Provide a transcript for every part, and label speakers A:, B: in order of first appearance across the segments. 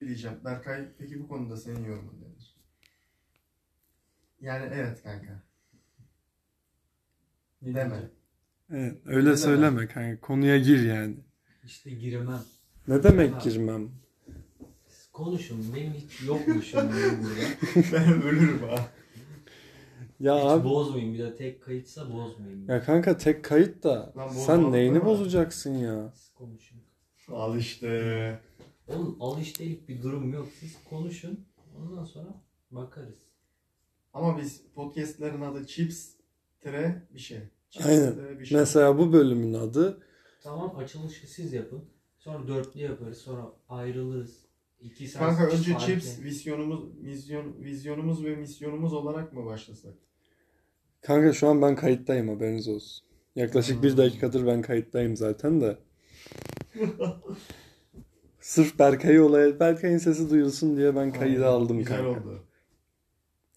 A: diyeceğim. Berkay peki bu konuda senin yorumun nedir? Yani evet kanka.
B: Ne
A: Deme.
B: diyeceğim?
C: Evet, öyle
A: Öyle
C: söyleme kanka. Konuya gir yani.
B: İşte giremem.
C: Ne demek
B: Ha.
C: girmem?
B: Siz konuşun. Benim hiç yokmuşum benim burada.
A: ben ölürüm ha.
C: Ya
B: Hiç
C: abi.
B: bozmayayım. Bir de tek kayıtsa bozmayayım.
C: Ya kanka tek kayıt da
A: Lan
C: sen neyini bozacaksın ya?
B: Siz konuşun.
A: Al işte.
B: Oğlum alıştelik bir durum yok. Siz konuşun. Ondan sonra bakarız.
A: Ama biz podcastlerin adı Chips tire bir şey. Chips
C: Aynen.
A: tire bir şey.
C: Mesela bu bölümün adı
B: Tamam açılışı siz yapın. Sonra dörtlü yaparız. Sonra ayrılırız. İki saat
A: Kanka önce
B: fark
A: Chips vizyonumuz, vizyon, vizyonumuz ve misyonumuz olarak mı başlasak?
C: Kanka şu an ben kayıttayım haberiniz olsun. Yaklaşık bir dakikadır ben kayıttayım zaten de. Sırf Berkay'ı olaya, Berkay'ın sesi duyulsun diye ben kaydı aldım
A: Güzel
C: kanka.
A: oldu.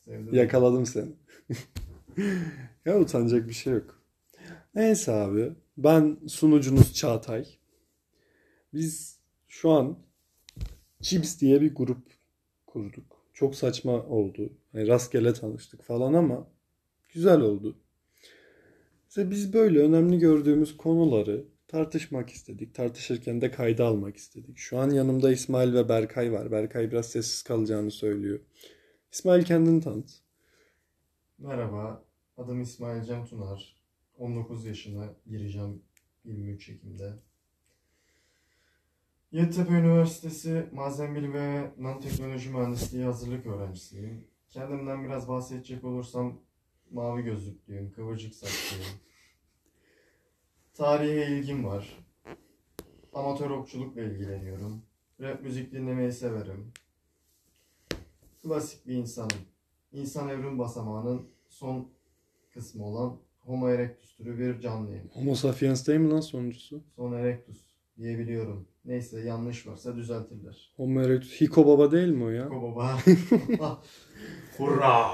A: Sevdim.
C: Yakaladım seni. ya utanacak bir şey yok. Neyse abi. Ben sunucunuz Çağatay. Biz şu an Chips diye bir grup kurduk. Çok saçma oldu. Yani rastgele tanıştık falan ama güzel oldu. İşte biz böyle önemli gördüğümüz konuları tartışmak istedik. Tartışırken de kayda almak istedik. Şu an yanımda İsmail ve Berkay var. Berkay biraz sessiz kalacağını söylüyor. İsmail kendini tanıt.
A: Merhaba. Adım İsmail Cem Tunar. 19 yaşına gireceğim 23 Ekim'de. Yeditepe Üniversitesi Malzeme ve Nanoteknoloji Mühendisliği hazırlık öğrencisiyim. Kendimden biraz bahsedecek olursam mavi gözlüklüyüm, kıvırcık saçlıyım. Tarihe ilgim var. Amatör okçulukla ilgileniyorum. Rap müzik dinlemeyi severim. Klasik bir insanım. İnsan evrim basamağının son kısmı olan Homo erectus türü bir canlıyım.
C: Homo sapiens değil mi lan sonuncusu?
A: Son erectus diyebiliyorum. Neyse yanlış varsa düzeltirler.
C: Homo erectus. Hiko Baba değil mi o ya?
A: Ko baba.
D: Hurra!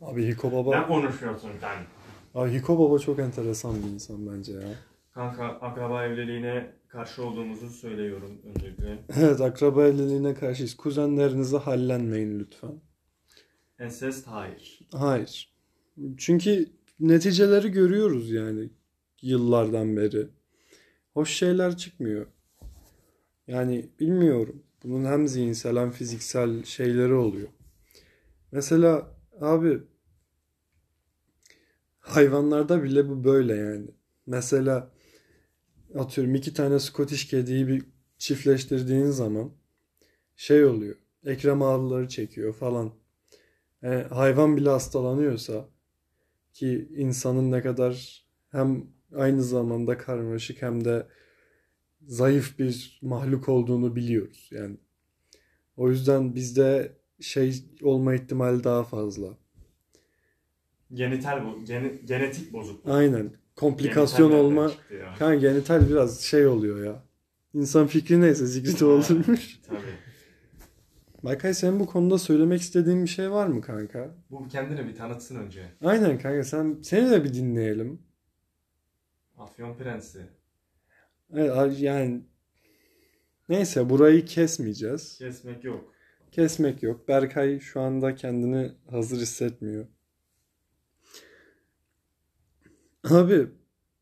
C: Abi Hiko
D: Ne
C: Baba.
D: konuşuyorsun sen?
C: Abi Hiko Baba çok enteresan bir insan bence ya.
D: Kanka akraba evliliğine karşı olduğumuzu söylüyorum öncelikle.
C: Evet akraba evliliğine karşıyız. Kuzenlerinize hallenmeyin lütfen.
D: Ensest hayır.
C: Hayır. Çünkü neticeleri görüyoruz yani yıllardan beri. Hoş şeyler çıkmıyor. Yani bilmiyorum. Bunun hem zihinsel hem fiziksel şeyleri oluyor. Mesela abi hayvanlarda bile bu böyle yani. Mesela atıyorum iki tane Scottish kediyi bir çiftleştirdiğin zaman şey oluyor. Ekrem ağrıları çekiyor falan. E, hayvan bile hastalanıyorsa ki insanın ne kadar hem aynı zamanda karmaşık hem de zayıf bir mahluk olduğunu biliyoruz yani. O yüzden bizde şey olma ihtimali daha fazla.
D: Genital bu, gene- genetik bozukluk.
C: Aynen. Komplikasyon
D: Genital
C: olma.
D: nereden çıktı ya?
C: Kanka genital biraz şey oluyor ya. İnsan fikri neyse zikri doldurmuş.
D: Tabii.
C: Berkay senin bu konuda söylemek istediğin bir şey var mı kanka?
D: Bu kendini bir tanıtsın önce.
C: Aynen kanka sen seni de bir dinleyelim.
D: Afyon Prensi.
C: Evet, yani neyse burayı kesmeyeceğiz.
D: Kesmek yok.
C: Kesmek yok. Berkay şu anda kendini hazır hissetmiyor. Abi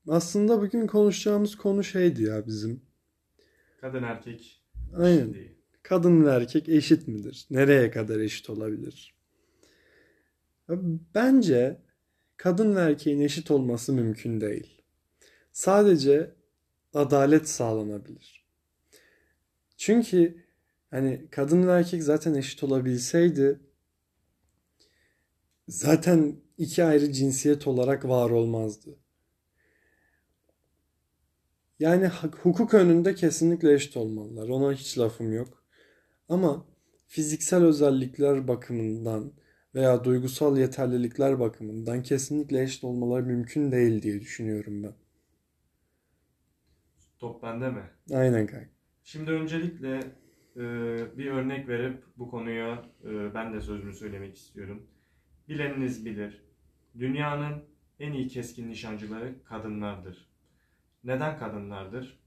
C: aslında bugün konuşacağımız konu şeydi ya bizim.
D: Kadın erkek
C: Aynen.
D: eşitliği.
C: Kadın ve erkek eşit midir? Nereye kadar eşit olabilir? Abi Bence kadın ve erkeğin eşit olması mümkün değil. Sadece adalet sağlanabilir. Çünkü hani kadın ve erkek zaten eşit olabilseydi zaten iki ayrı cinsiyet olarak var olmazdı. Yani hukuk önünde kesinlikle eşit olmalılar. Ona hiç lafım yok. Ama fiziksel özellikler bakımından veya duygusal yeterlilikler bakımından kesinlikle eşit olmaları mümkün değil diye düşünüyorum ben.
D: Top bende mi?
C: Aynen kanka.
D: Şimdi öncelikle e, bir örnek verip bu konuya e, ben de sözümü söylemek istiyorum. Bileniniz bilir. Dünyanın en iyi keskin nişancıları kadınlardır. Neden kadınlardır?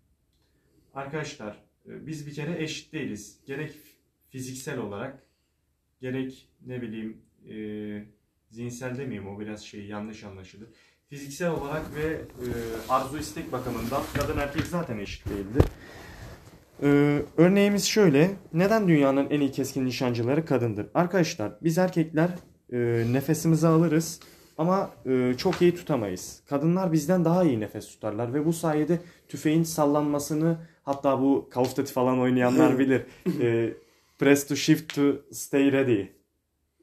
D: Arkadaşlar e, biz bir kere eşit değiliz. Gerek fiziksel olarak gerek ne bileyim e, zihinsel demeyeyim o biraz şey yanlış anlaşılır. Fiziksel olarak ve e, arzu istek bakımından kadın erkek zaten eşit değildir. Ee, örneğimiz şöyle. Neden dünyanın en iyi keskin nişancıları kadındır? Arkadaşlar biz erkekler e, nefesimizi alırız ama e, çok iyi tutamayız. Kadınlar bizden daha iyi nefes tutarlar ve bu sayede tüfeğin sallanmasını hatta bu Call of Duty falan oynayanlar bilir. E, press to shift to stay ready.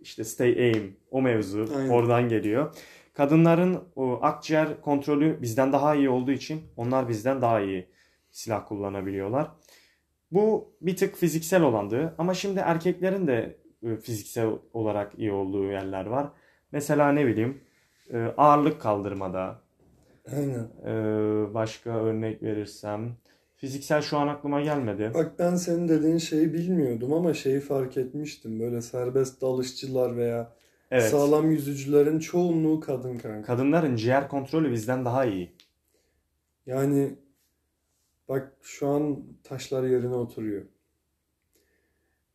D: İşte stay aim o mevzu
C: Aynen.
D: oradan geliyor. Kadınların o akciğer kontrolü bizden daha iyi olduğu için onlar bizden daha iyi silah kullanabiliyorlar. Bu bir tık fiziksel olandı ama şimdi erkeklerin de e, fiziksel olarak iyi olduğu yerler var. Mesela ne bileyim e, ağırlık kaldırmada
C: Aynen.
D: e, başka örnek verirsem fiziksel şu an aklıma gelmedi.
C: Bak ben senin dediğin şeyi bilmiyordum ama şeyi fark etmiştim. Böyle serbest dalışçılar veya
D: Evet.
C: sağlam yüzücülerin çoğunluğu kadın kanka.
D: Kadınların ciğer kontrolü bizden daha iyi.
C: Yani bak şu an taşlar yerine oturuyor.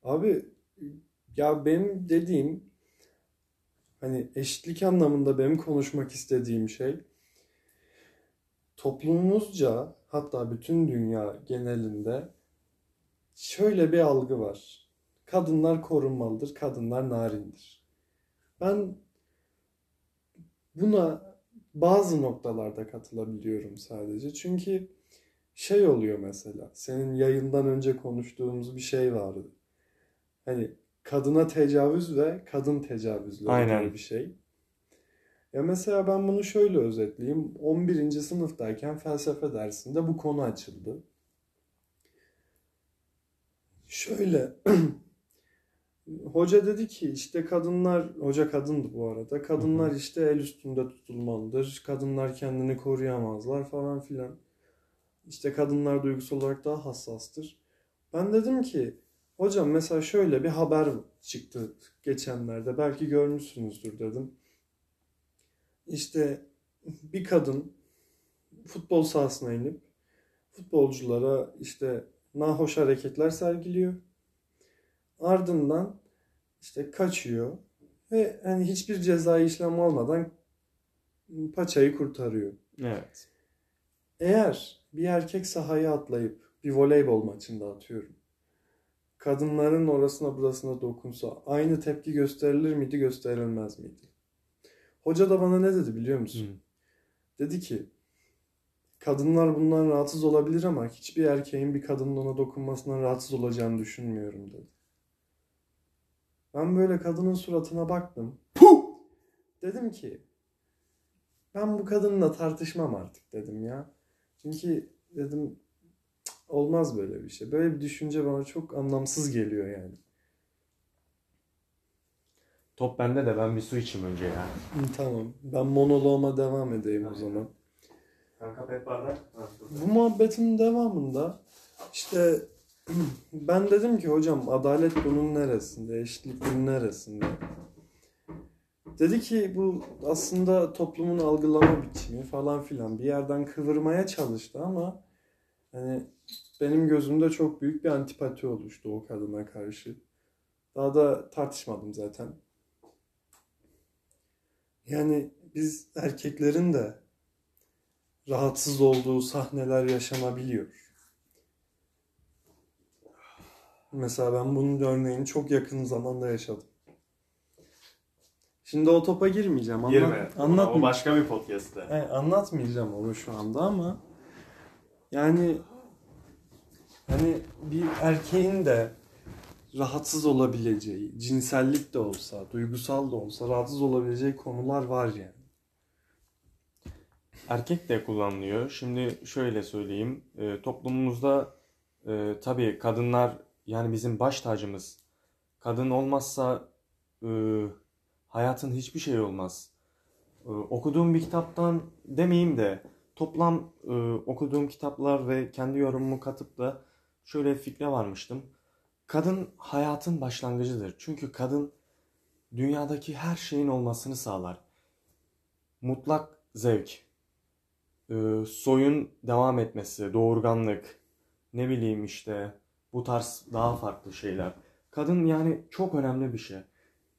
C: Abi ya benim dediğim hani eşitlik anlamında benim konuşmak istediğim şey toplumumuzca hatta bütün dünya genelinde şöyle bir algı var. Kadınlar korunmalıdır, kadınlar narindir. Ben buna bazı noktalarda katılabiliyorum sadece. Çünkü şey oluyor mesela. Senin yayından önce konuştuğumuz bir şey vardı. Hani kadına tecavüz ve kadın tecavüzleri
D: Aynen.
C: gibi bir şey. Ya mesela ben bunu şöyle özetleyeyim. 11. sınıftayken felsefe dersinde bu konu açıldı. Şöyle Hoca dedi ki işte kadınlar, hoca kadındı bu arada. Kadınlar işte el üstünde tutulmalıdır. Kadınlar kendini koruyamazlar falan filan. İşte kadınlar duygusal olarak daha hassastır. Ben dedim ki hocam mesela şöyle bir haber çıktı geçenlerde. Belki görmüşsünüzdür dedim. İşte bir kadın futbol sahasına inip futbolculara işte nahoş hareketler sergiliyor. Ardından işte kaçıyor ve hani hiçbir cezai işlem olmadan paçayı kurtarıyor.
D: Evet.
C: Eğer bir erkek sahaya atlayıp bir voleybol maçında atıyorum. Kadınların orasına burasına dokunsa aynı tepki gösterilir miydi gösterilmez miydi? Hoca da bana ne dedi biliyor musun?
D: Hı.
C: Dedi ki kadınlar bundan rahatsız olabilir ama hiçbir erkeğin bir kadının ona dokunmasından rahatsız olacağını düşünmüyorum dedi. Ben böyle kadının suratına baktım. Puh! Dedim ki ben bu kadınla tartışmam artık dedim ya. Çünkü dedim "Cık, olmaz böyle bir şey. Böyle bir düşünce bana çok anlamsız geliyor yani.
D: Top bende de ben bir su içeyim önce ya.
C: Tamam. Ben monoloğuma devam edeyim o zaman.
D: Kanka pet bardak.
C: Bu muhabbetin devamında işte ben dedim ki hocam adalet bunun neresinde, eşitlik bunun neresinde? Dedi ki bu aslında toplumun algılama biçimi falan filan bir yerden kıvırmaya çalıştı ama hani benim gözümde çok büyük bir antipati oluştu o kadına karşı. Daha da tartışmadım zaten. Yani biz erkeklerin de rahatsız olduğu sahneler yaşanabiliyor. Mesela ben bunun örneğini çok yakın zamanda yaşadım. Şimdi o topa girmeyeceğim. Anlat,
D: Girme.
C: anlat,
D: O başka bir podcast'te.
C: e, anlatmayacağım onu şu anda ama yani hani bir erkeğin de rahatsız olabileceği, cinsellik de olsa, duygusal da olsa rahatsız olabileceği konular var yani.
D: Erkek de kullanılıyor. Şimdi şöyle söyleyeyim. E, toplumumuzda e, tabii kadınlar yani bizim baş tacımız. Kadın olmazsa e, hayatın hiçbir şey olmaz. E, okuduğum bir kitaptan demeyeyim de toplam e, okuduğum kitaplar ve kendi yorumumu katıp da şöyle bir fikre varmıştım. Kadın hayatın başlangıcıdır. Çünkü kadın dünyadaki her şeyin olmasını sağlar. Mutlak zevk, e, soyun devam etmesi, doğurganlık, ne bileyim işte bu tarz daha farklı şeyler. Kadın yani çok önemli bir şey.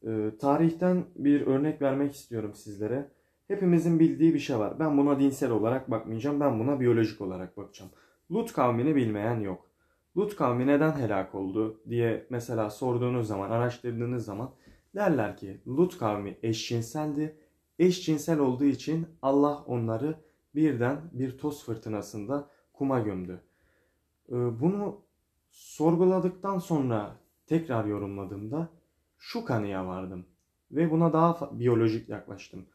D: Ee, tarihten bir örnek vermek istiyorum sizlere. Hepimizin bildiği bir şey var. Ben buna dinsel olarak bakmayacağım. Ben buna biyolojik olarak bakacağım. Lut kavmini bilmeyen yok. Lut kavmi neden helak oldu diye mesela sorduğunuz zaman, araştırdığınız zaman derler ki Lut kavmi eşcinseldi. Eşcinsel olduğu için Allah onları birden bir toz fırtınasında kuma gömdü. Ee, Bunu sorguladıktan sonra tekrar yorumladığımda şu kanıya vardım ve buna daha biyolojik yaklaştım.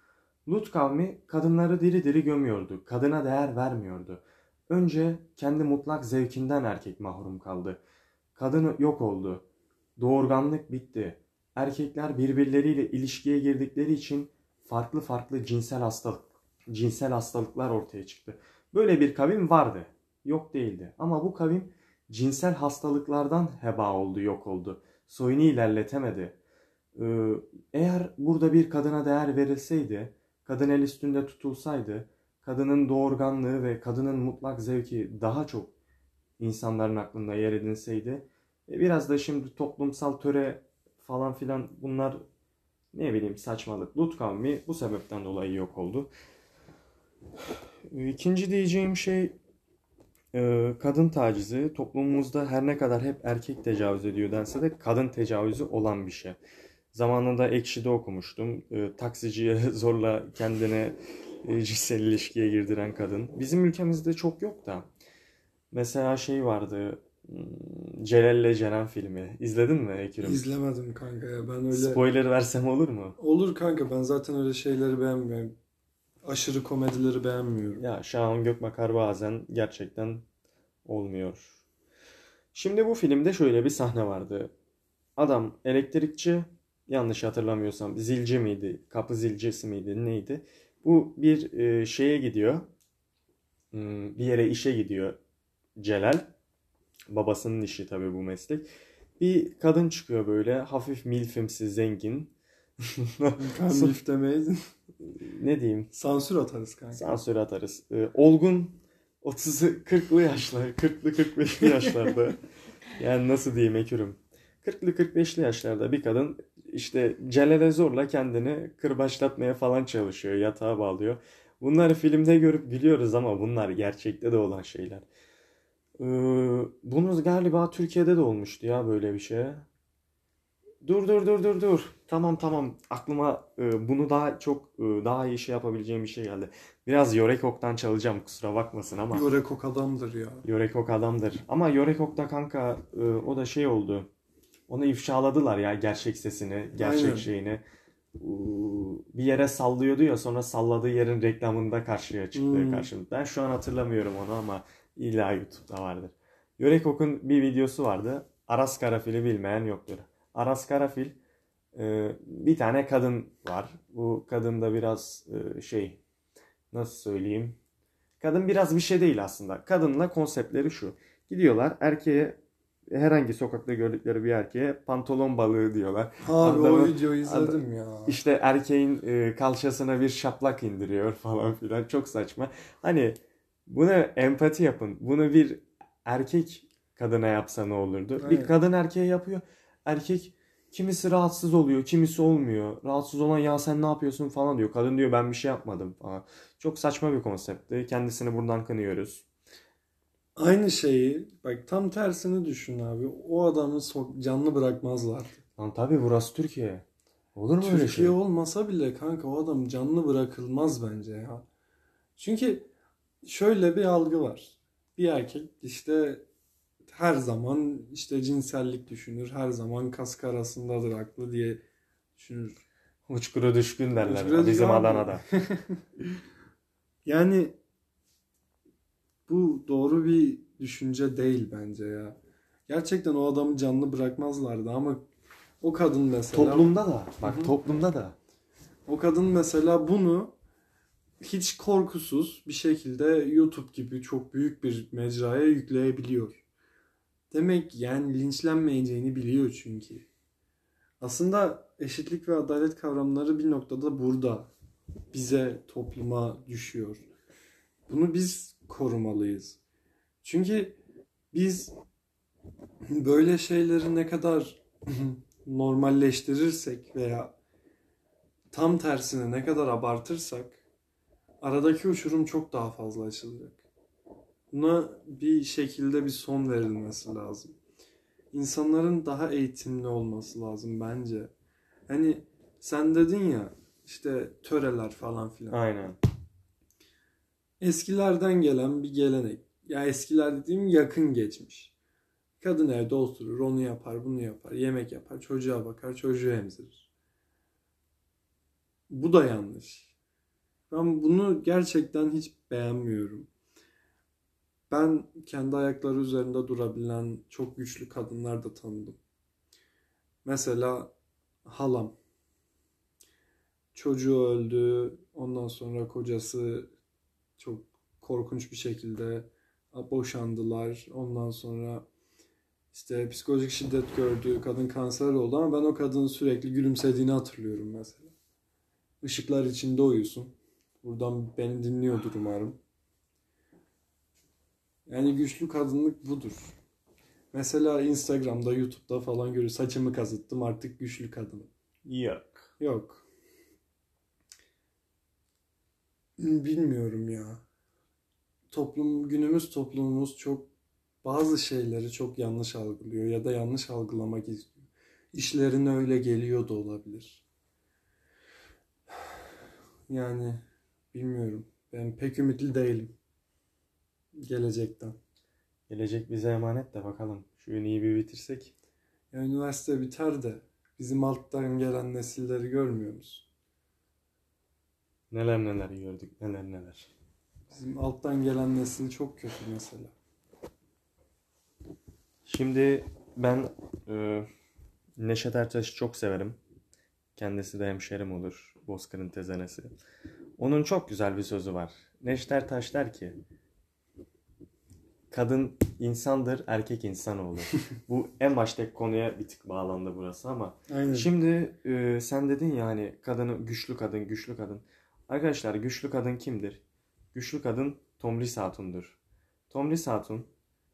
D: Lut kavmi kadınları diri diri gömüyordu, kadına değer vermiyordu. Önce kendi mutlak zevkinden erkek mahrum kaldı. Kadın yok oldu. Doğurganlık bitti. Erkekler birbirleriyle ilişkiye girdikleri için farklı farklı cinsel hastalık, cinsel hastalıklar ortaya çıktı. Böyle bir kavim vardı. Yok değildi. Ama bu kavim cinsel hastalıklardan heba oldu, yok oldu. Soyunu ilerletemedi. Ee, Eğer burada bir kadına değer verilseydi, kadın el üstünde tutulsaydı, kadının doğurganlığı ve kadının mutlak zevki daha çok insanların aklında yer edinseydi, e, biraz da şimdi toplumsal töre falan filan bunlar ne bileyim saçmalık. Lut kavmi bu sebepten dolayı yok oldu. İkinci diyeceğim şey e, kadın tacizi toplumumuzda her ne kadar hep erkek tecavüz ediyor dense de kadın tecavüzü olan bir şey. Zamanında Ekşi'de okumuştum. E, taksiciye zorla kendine cinsel ilişkiye girdiren kadın. Bizim ülkemizde çok yok da. Mesela şey vardı. hmm, Celal'le Ceren filmi. İzledin mi Ekrem?
C: İzlemedim kanka ya. Ben öyle...
D: Spoiler versem olur mu?
C: Olur kanka ben zaten öyle şeyleri beğenmiyorum. Aşırı komedileri beğenmiyorum.
D: Ya Şahan Gökbakar bazen gerçekten olmuyor. Şimdi bu filmde şöyle bir sahne vardı. Adam elektrikçi, yanlış hatırlamıyorsam zilci miydi, kapı zilcisi miydi, neydi? Bu bir e, şeye gidiyor, Hmm, bir yere işe gidiyor Celal. Babasının işi tabii bu meslek. Bir kadın çıkıyor böyle, hafif milfimsi, zengin.
C: Milf demeydin.
D: Ne diyeyim?
C: Sansür atarız kanka.
D: Sansür atarız. Ee, olgun 30'u 40'lı yaşlar, 40'lı 45'li yaşlarda. yani nasıl diyeyim ekürüm. 40'lı 45'li yaşlarda bir kadın işte Celal'e zorla kendini kırbaçlatmaya falan çalışıyor. Yatağa bağlıyor. Bunları filmde görüp gülüyoruz ama bunlar gerçekte de olan şeyler. Ee, bunu galiba Türkiye'de de olmuştu ya böyle bir şey. Dur dur dur dur dur. Tamam tamam. Aklıma e, bunu daha çok e, daha iyi şey yapabileceğim bir şey geldi. Biraz Yorekok'tan çalacağım kusura bakmasın ama.
C: Yorekok adamdır ya.
D: Yorekok adamdır. Ama Yorekok'ta kanka e, o da şey oldu. Onu ifşaladılar ya gerçek sesini, gerçek
C: Aynen.
D: şeyini. Bir yere sallıyordu ya sonra salladığı yerin reklamında karşıya çıktı
C: Hmm.
D: karşımda. Ben şu an hatırlamıyorum onu ama illa YouTube'da vardır. Yorekok'un bir videosu vardı. Aras Karafil'i bilmeyen yoktur. Aras Karafil e, bir tane kadın var. Bu kadın da biraz e, şey nasıl söyleyeyim? Kadın biraz bir şey değil aslında. Kadınla konseptleri şu. Gidiyorlar erkeğe herhangi sokakta gördükleri bir erkeğe pantolon balığı diyorlar.
C: Abi o
D: Adamı-
C: videoyu izledim ya.
D: İşte erkeğin e, kalçasına bir şaplak indiriyor falan filan. Çok saçma. Hani buna empati yapın. Bunu bir erkek kadına yapsa ne olurdu? Bir
C: Aynen.
D: kadın erkeğe yapıyor. Erkek kimisi rahatsız oluyor, kimisi olmuyor. Rahatsız olan ya sen ne yapıyorsun falan diyor. Kadın diyor ben bir şey yapmadım falan. Çok saçma bir konseptti. Kendisini buradan kınıyoruz.
C: Aynı şeyi bak tam tersini düşün abi. O adamı sok- canlı bırakmazlardı.
D: Lan tabii burası Türkiye. Olur mu öyle
C: Türkiye
D: şey?
C: olmasa bile kanka o adam canlı bırakılmaz bence ya. Çünkü şöyle bir algı var. Bir erkek işte her zaman işte cinsellik düşünür. Her zaman kask arasındadır aklı diye düşünür.
D: Uçkuru düşkün derler
C: Uçkuru
D: bizim. Adana'da.
C: Yani bu doğru bir düşünce değil bence ya. Gerçekten o adamı canlı bırakmazlardı ama o kadın mesela
D: Toplumda da. Bak
C: Hı
D: toplumda da.
C: O kadın mesela bunu hiç korkusuz bir şekilde YouTube gibi çok büyük bir mecraya yükleyebiliyor. Demek yani linçlenmeyeceğini biliyor çünkü. Aslında eşitlik ve adalet kavramları bir noktada burada bize topluma düşüyor. Bunu biz korumalıyız. Çünkü biz böyle şeyleri ne kadar normalleştirirsek veya tam tersine ne kadar abartırsak aradaki uçurum çok daha fazla açılacak. Buna bir şekilde bir son verilmesi lazım. İnsanların daha eğitimli olması lazım bence. Hani sen dedin ya işte töreler falan filan.
D: Aynen.
C: Eskilerden gelen bir gelenek. Ya eskiler dediğim yakın geçmiş. Kadın evde oturur, onu yapar, bunu yapar, yemek yapar, çocuğa bakar, çocuğu emzirir. Bu da yanlış. Ben bunu gerçekten hiç beğenmiyorum. Ben kendi ayakları üzerinde durabilen çok güçlü kadınlar da tanıdım. Mesela halam. Çocuğu öldü. Ondan sonra kocası çok korkunç bir şekilde boşandılar. Ondan sonra işte psikolojik şiddet gördü. Kadın kanser oldu ama ben o kadının sürekli gülümsediğini hatırlıyorum mesela. Işıklar içinde uyusun. Buradan beni dinliyordur umarım. Yani güçlü kadınlık budur. Mesela Instagram'da, YouTube'da falan görüyor. Saçımı kazıttım artık güçlü kadınım.
D: Yok.
C: Yok. Bilmiyorum ya. Toplum, günümüz toplumumuz çok bazı şeyleri çok yanlış algılıyor ya da yanlış algılamak istiyor. İşlerine öyle geliyor da olabilir. Yani bilmiyorum. Ben pek ümitli değilim. Gelecekten.
D: Gelecek bize emanet de bakalım. Şu iyi bir bitirsek.
C: Ya üniversite biter de bizim alttan gelen nesilleri görmüyor musun?
D: Neler neler gördük neler neler.
C: Bizim alttan gelen nesil çok kötü mesela.
D: Şimdi ben e, Neşet Ertaş'ı çok severim. Kendisi de hemşerim olur. Bozkır'ın tezenesi. Onun çok güzel bir sözü var. Neşet Ertaş der ki Kadın insandır, erkek insanoğlu. Bu en baştaki konuya bir tık bağlandı burası ama
C: Aynen.
D: Şimdi e, sen dedin ya hani kadını güçlü kadın, güçlü kadın. Arkadaşlar güçlü kadın kimdir? Güçlü kadın Tomris Hatun'dur. Tomris Hatun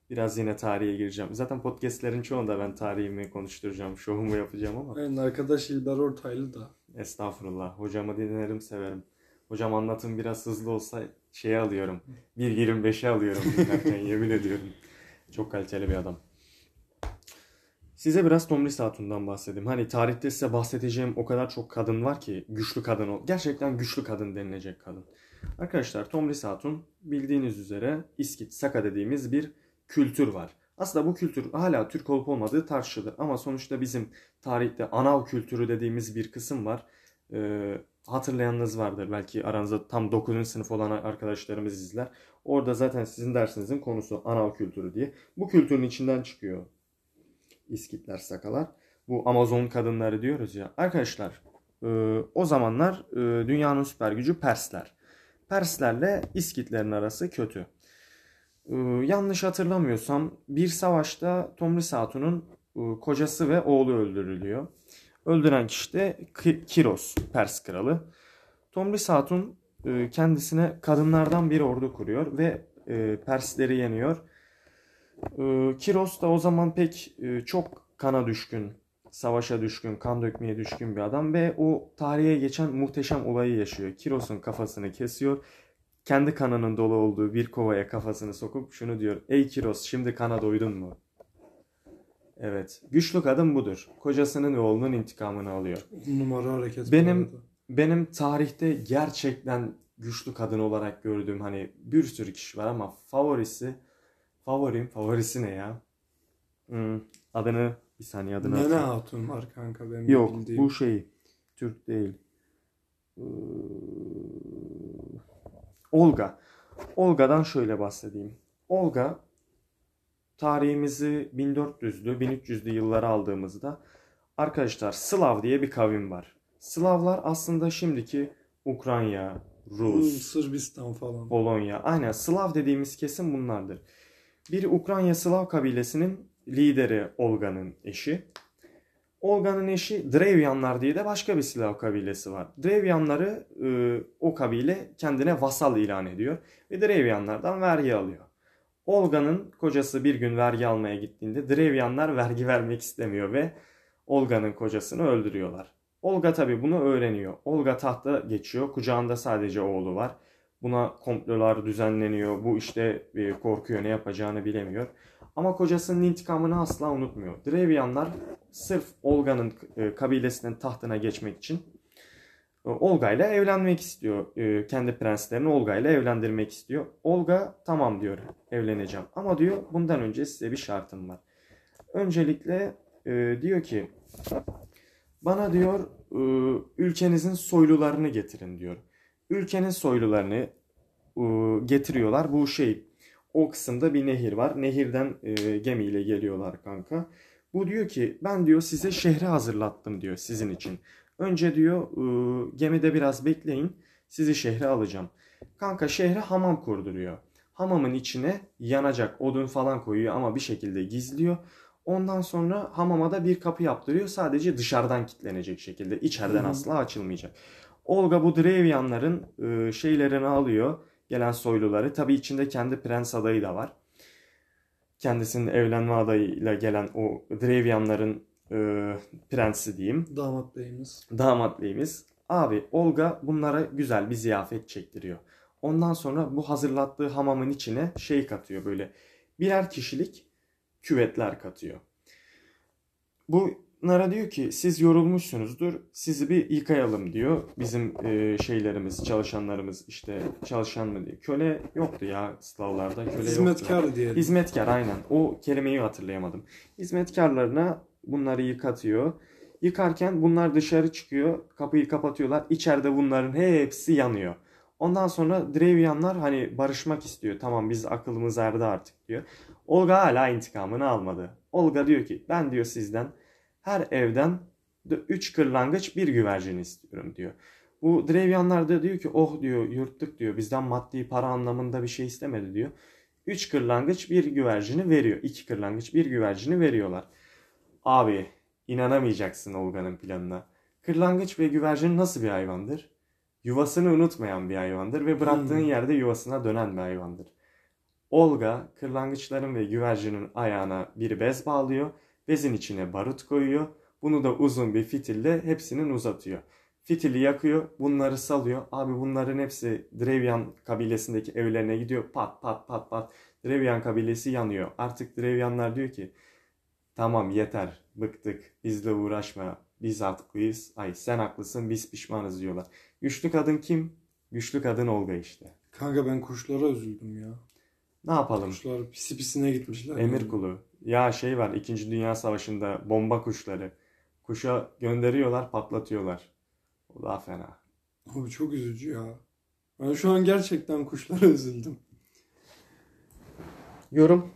D: biraz yine tarihe gireceğim. Zaten podcastlerin çoğunda ben tarihimi konuşturacağım, şovumu yapacağım ama
C: Aynen arkadaş İlber Ortaylı da.
D: estağfurullah. Hocamı dinlerim, severim. Hocam anlatım biraz hızlı olsa şeye alıyorum. 1.25'e alıyorum dinlerken yemin ediyorum. Çok kaliteli bir adam. Size biraz Tomris Hatun'dan bahsedeyim. Hani tarihte size bahsedeceğim o kadar çok kadın var ki güçlü kadın ol. Gerçekten güçlü kadın denilecek kadın. Arkadaşlar Tomris Hatun bildiğiniz üzere İskit, Saka dediğimiz bir kültür var. Aslında bu kültür hala Türk olup olmadığı tartışılır. Ama sonuçta bizim tarihte anav kültürü dediğimiz bir kısım var. Ee, hatırlayanınız vardır. Belki aranızda tam 9. sınıf olan arkadaşlarımız izler. Orada zaten sizin dersinizin konusu anav kültürü diye. Bu kültürün içinden çıkıyor İskitler, Sakalar. Bu Amazon kadınları diyoruz ya. Arkadaşlar e, o zamanlar e, dünyanın süper gücü Persler. Perslerle İskitlerin arası kötü. E, yanlış hatırlamıyorsam bir savaşta Tomris Hatun'un e, kocası ve oğlu öldürülüyor. Öldüren kişi de Ki- Kiros, Pers kralı. Tomris Hatun e, kendisine kadınlardan bir ordu kuruyor ve e, Persleri yeniyor. E, Kiros da o zaman pek e, çok kana düşkün, savaşa düşkün, kan dökmeye düşkün bir adam ve o tarihe geçen muhteşem olayı yaşıyor. Kiros'un kafasını kesiyor. Kendi kanının dolu olduğu bir kovaya kafasını sokup şunu diyor. Ey Kiros şimdi kana doydun mu? Evet. Güçlü kadın budur. Kocasının ve oğlunun intikamını alıyor.
C: Numara hareket.
D: Benim-. Benim tarihte gerçekten güçlü kadın olarak gördüğüm hani bir sürü kişi var ama favorisi favorim favorisi ne ya? Hmm, adını bir saniye adını
C: Nene
D: hatırlayayım.
C: Hatun var kanka benim
D: Yok
C: bildiğim.
D: bu şey Türk değil. Ee, Olga. Olga'dan şöyle bahsedeyim. Olga tarihimizi 1400'lü 1300'lü yıllara aldığımızda arkadaşlar Slav diye bir kavim var. Slavlar aslında şimdiki Ukrayna, Rus,
C: Sırbistan falan.
D: Polonya. Aynen Slav dediğimiz kesim bunlardır. Bir Ukrayna Slav kabilesinin lideri Olga'nın eşi. Olga'nın eşi Drevyanlar diye de başka bir Slav kabilesi var. Drevyanları e, o kabile kendine vasal ilan ediyor ve Drevyanlardan vergi alıyor. Olga'nın kocası bir gün vergi almaya gittiğinde Drevyanlar vergi vermek istemiyor ve Olga'nın kocasını öldürüyorlar. Olga tabii bunu öğreniyor. Olga tahta geçiyor. Kucağında sadece oğlu var. Buna komplolar düzenleniyor. Bu işte e, korkuyor ne yapacağını bilemiyor. Ama kocasının intikamını asla unutmuyor. Drevyanlar sırf Olga'nın e, kabilesinin tahtına geçmek için e, Olga ile evlenmek istiyor. Kendi prenslerini Olga ile evlendirmek istiyor. Olga tamam diyor evleneceğim. Ama diyor bundan önce size bir şartım var. Öncelikle diyor ki bana diyor ülkenizin soylularını getirin diyor. Ülkenin soylularını e, getiriyorlar. Bu şey o kısımda bir nehir var. Nehirden e, gemiyle geliyorlar kanka. Bu diyor ki ben diyor size şehri hazırlattım diyor sizin için. Önce diyor e, gemide biraz bekleyin sizi şehre alacağım. Kanka şehre hamam kurduruyor. Hamamın içine yanacak odun falan koyuyor ama bir şekilde gizliyor. Ondan sonra hamama da bir kapı yaptırıyor. Sadece dışarıdan kilitlenecek şekilde. içeriden asla açılmayacak. Olga bu Drevyanların e, şeylerini alıyor. Gelen soyluları. Tabii içinde kendi prens adayı da var. Kendisinin evlenme adayıyla gelen o Drevyanların e, prensi diyeyim
C: Damat beyimiz.
D: damat beyimiz. Abi Olga bunlara güzel bir ziyafet çektiriyor. Ondan sonra bu hazırlattığı hamamın içine şey katıyor böyle birer kişilik küvetler katıyor. Bunlara diyor ki siz yorulmuşsunuzdur sizi bir yıkayalım diyor. Bizim e, şeylerimiz çalışanlarımız işte çalışan mı diye. Köle yoktu ya Slavlarda köle yoktu.
C: Hizmetkar diyelim.
D: Hizmetkar aynen. O kelimeyi hatırlayamadım. Hizmetkarlarına bunları yıkatıyor. Yıkarken bunlar dışarı çıkıyor. Kapıyı kapatıyorlar. İçeride bunların hepsi yanıyor. Ondan sonra Drevyanlar hani barışmak istiyor. Tamam biz akılımız erdi artık diyor. Olga hala intikamını almadı. Olga diyor ki ben diyor sizden her evden 3 kırlangıç bir güvercin istiyorum diyor. Bu Drevyanlar da diyor ki oh diyor yırttık diyor bizden maddi para anlamında bir şey istemedi diyor. 3 kırlangıç bir güvercini veriyor. 2 kırlangıç bir güvercini veriyorlar. Abi inanamayacaksın Olga'nın planına. Kırlangıç ve güvercin nasıl bir hayvandır? Yuvasını unutmayan bir hayvandır ve bıraktığın
C: Hmm.
D: yerde yuvasına dönen bir hayvandır. Olga kırlangıçların ve güvercinin ayağına bir bez bağlıyor. Bezin içine barut koyuyor. Bunu da uzun bir fitille hepsinin uzatıyor. Fitili yakıyor, bunları salıyor. Abi bunların hepsi Drevyan kabilesindeki evlerine gidiyor. Pat pat pat pat. Drevyan kabilesi yanıyor. Artık Drevyanlar diyor ki tamam yeter bıktık bizle uğraşma biz haklıyız. Ay sen haklısın biz pişmanız diyorlar. Güçlü kadın kim? Güçlü kadın Olga işte.
C: Kanka ben kuşlara üzüldüm ya.
D: Ne yapalım?
C: Kuşlar pisi pisine gitmişler.
D: Emir
C: yani.
D: kulu. Ya şey var 2. Dünya Savaşı'nda bomba kuşları. Kuşa gönderiyorlar patlatıyorlar. O daha fena.
C: Abi çok üzücü ya. Ben şu an gerçekten kuşlara üzüldüm.
D: Yorum.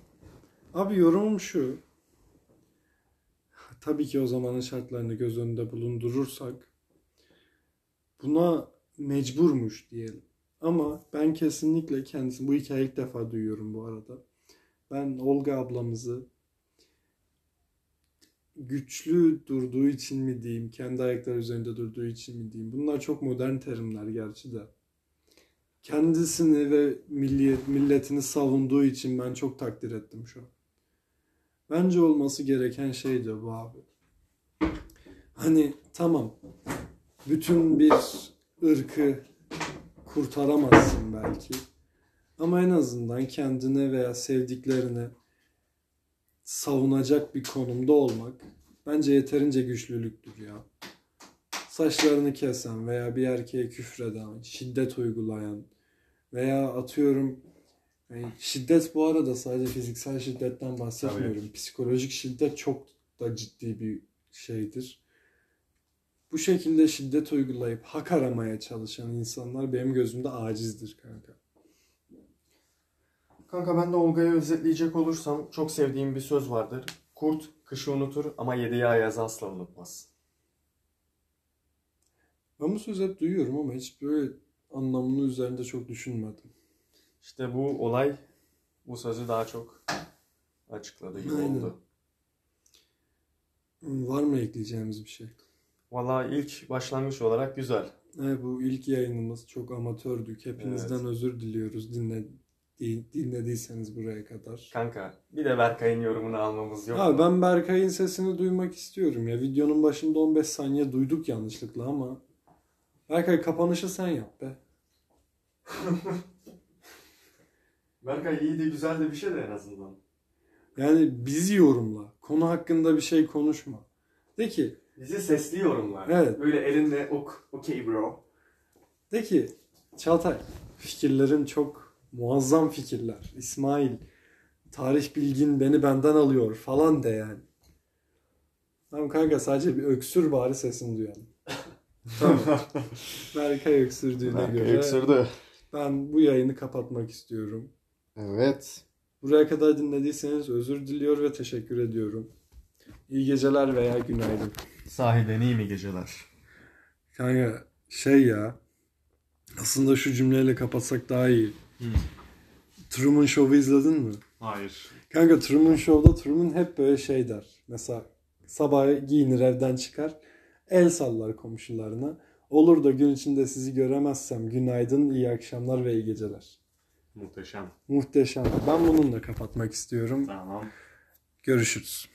C: Abi yorumum şu. Tabii ki o zamanın şartlarını göz önünde bulundurursak buna mecburmuş diyelim. Ama ben kesinlikle kendisi bu hikayeyi ilk defa duyuyorum bu arada. Ben Olga ablamızı güçlü durduğu için mi diyeyim, kendi ayakları üzerinde durduğu için mi diyeyim. Bunlar çok modern terimler gerçi de. Kendisini ve milliyet, milletini savunduğu için ben çok takdir ettim şu an. Bence olması gereken şey de bu abi. Hani tamam bütün bir ırkı kurtaramazsın belki. Ama en azından kendine veya sevdiklerini savunacak bir konumda olmak bence yeterince güçlülüktür ya. Saçlarını kesen veya bir erkeğe küfreden, şiddet uygulayan veya atıyorum yani şiddet bu arada sadece fiziksel şiddetten bahsetmiyorum. Psikolojik şiddet çok da ciddi bir şeydir. Bu şekilde şiddet uygulayıp hak aramaya çalışan insanlar benim gözümde acizdir kanka.
A: Kanka ben de Olga'yı özetleyecek olursam çok sevdiğim bir söz vardır. Kurt kışı unutur ama yediği ayazı asla unutmaz.
C: Ben bu sözü hep duyuyorum ama hiç böyle anlamını üzerinde çok düşünmedim.
A: İşte bu olay bu sözü daha çok açıkladı gibi
C: Aynen.
A: oldu.
C: Var mı ekleyeceğimiz bir şey?
A: Valla ilk başlangıç olarak güzel.
C: Evet, bu ilk yayınımız çok amatördük. Hepinizden
A: Evet.
C: özür diliyoruz dinle din- dinlediyseniz buraya kadar.
D: Kanka bir de Berkay'ın yorumunu almamız yok.
C: Abi
D: mu?
C: ben Berkay'ın sesini duymak istiyorum ya. Videonun başında 15 saniye duyduk yanlışlıkla ama Berkay kapanışı sen yap be.
D: Berkay iyi de güzel de bir şey de en azından.
C: Yani bizi yorumla. Konu hakkında bir şey konuşma. De ki,
D: Bizi sesli yorumlar.
C: Evet.
D: Böyle elinde ok, okey bro.
C: de ki Çağatay fikirlerin çok muazzam fikirler. İsmail tarih bilgin beni benden alıyor falan de yani. Tamam kanka sadece bir öksür bari sesini duyalım. tamam. Berkay öksürdüğüne
A: Berkay
C: göre
A: öksürdü.
C: ben bu yayını kapatmak istiyorum.
A: Evet.
C: Buraya kadar dinlediyseniz özür diliyor ve teşekkür ediyorum. İyi geceler veya günaydın.
D: Sahiden iyi mi geceler?
C: Kanka şey ya aslında şu cümleyle kapatsak daha iyi. Truman Show'u izledin mi?
D: Hayır.
C: Kanka Truman Show'da Truman hep böyle şey der. Mesela sabah giyinir evden çıkar. El sallar komşularına. Olur da gün içinde sizi göremezsem günaydın, iyi akşamlar ve iyi geceler.
D: Muhteşem.
C: Muhteşem. Ben bununla kapatmak istiyorum.
D: Tamam.
C: Görüşürüz.